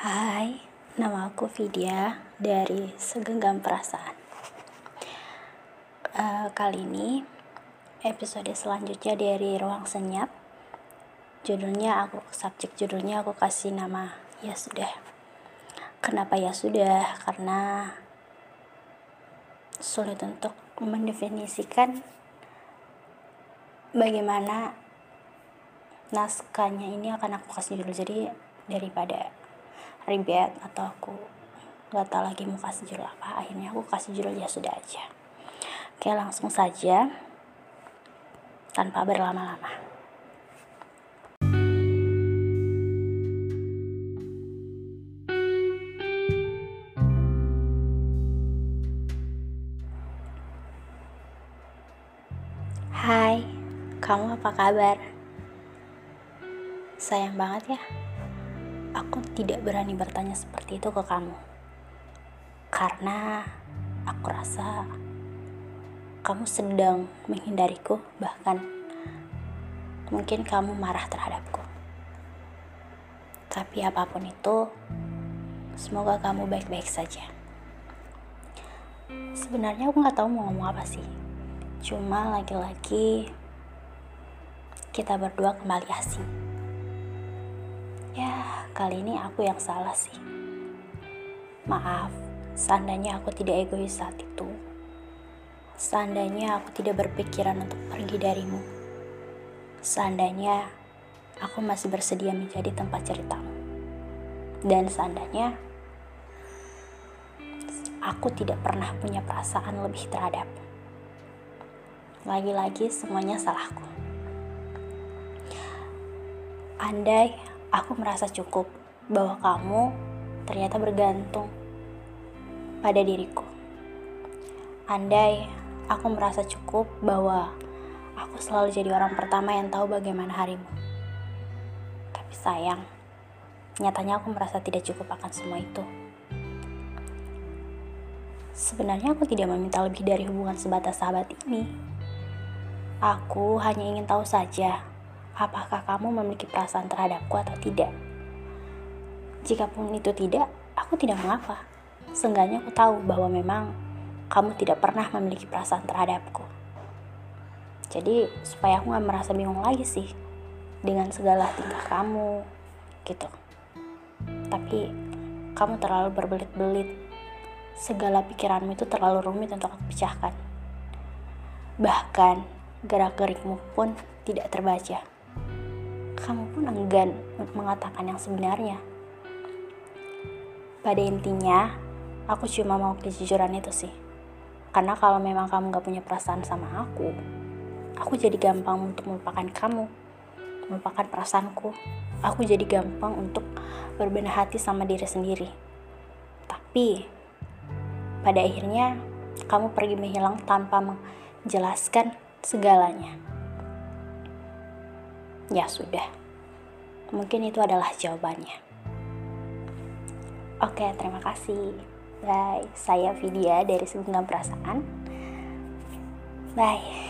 Hai, nama aku Vidya dari Segenggam Perasaan. Uh, kali ini episode selanjutnya dari Ruang Senyap. Judulnya aku subjek judulnya aku kasih nama Ya Sudah. Kenapa Ya Sudah? Karena sulit untuk mendefinisikan bagaimana naskahnya ini akan aku kasih judul jadi daripada ribet atau aku nggak tahu lagi mau kasih judul apa akhirnya aku kasih judul ya sudah aja. Oke langsung saja tanpa berlama-lama. Hai, kamu apa kabar? Sayang banget ya, aku tidak berani bertanya seperti itu ke kamu. Karena aku rasa kamu sedang menghindariku, bahkan mungkin kamu marah terhadapku. Tapi apa pun itu, semoga kamu baik-baik saja. Sebenarnya aku nggak tahu mau ngomong apa sih. Cuma lagi-lagi kita berdua kembali asing. Ya, kali ini aku yang salah sih. Maaf, seandainya aku tidak egois saat itu. Seandainya aku tidak berpikiran untuk pergi darimu. Seandainya aku masih bersedia menjadi tempat ceritamu. Dan seandainya aku tidak pernah punya perasaan lebih terhadap. Lagi-lagi semuanya salahku. Andai aku merasa cukup bahwa kamu ternyata bergantung pada diriku. Andai aku merasa cukup bahwa aku selalu jadi orang pertama yang tahu bagaimana harimu. Tapi sayang, nyatanya aku merasa tidak cukup akan semua itu. Sebenarnya aku tidak meminta lebih dari hubungan sebatas sahabat ini. Aku hanya ingin tahu saja apakah kamu memiliki perasaan terhadapku atau tidak. Jikapun itu tidak, aku tidak mengapa. Seenggaknya aku tahu bahwa memang kamu tidak pernah memiliki perasaan terhadapku. Jadi supaya aku gak merasa bingung lagi sih dengan segala tingkah kamu gitu. Tapi kamu terlalu berbelit-belit. Segala pikiranmu itu terlalu rumit untuk aku pecahkan. Bahkan gerak-gerikmu pun tidak terbaca kamu pun enggan untuk mengatakan yang sebenarnya. Pada intinya, aku cuma mau kejujuran itu sih. Karena kalau memang kamu gak punya perasaan sama aku, aku jadi gampang untuk melupakan kamu, melupakan perasaanku. Aku jadi gampang untuk berbenah hati sama diri sendiri. Tapi, pada akhirnya kamu pergi menghilang tanpa menjelaskan segalanya ya sudah. Mungkin itu adalah jawabannya. Oke, terima kasih. Bye. Saya Vidya dari Segenggam Perasaan. Bye.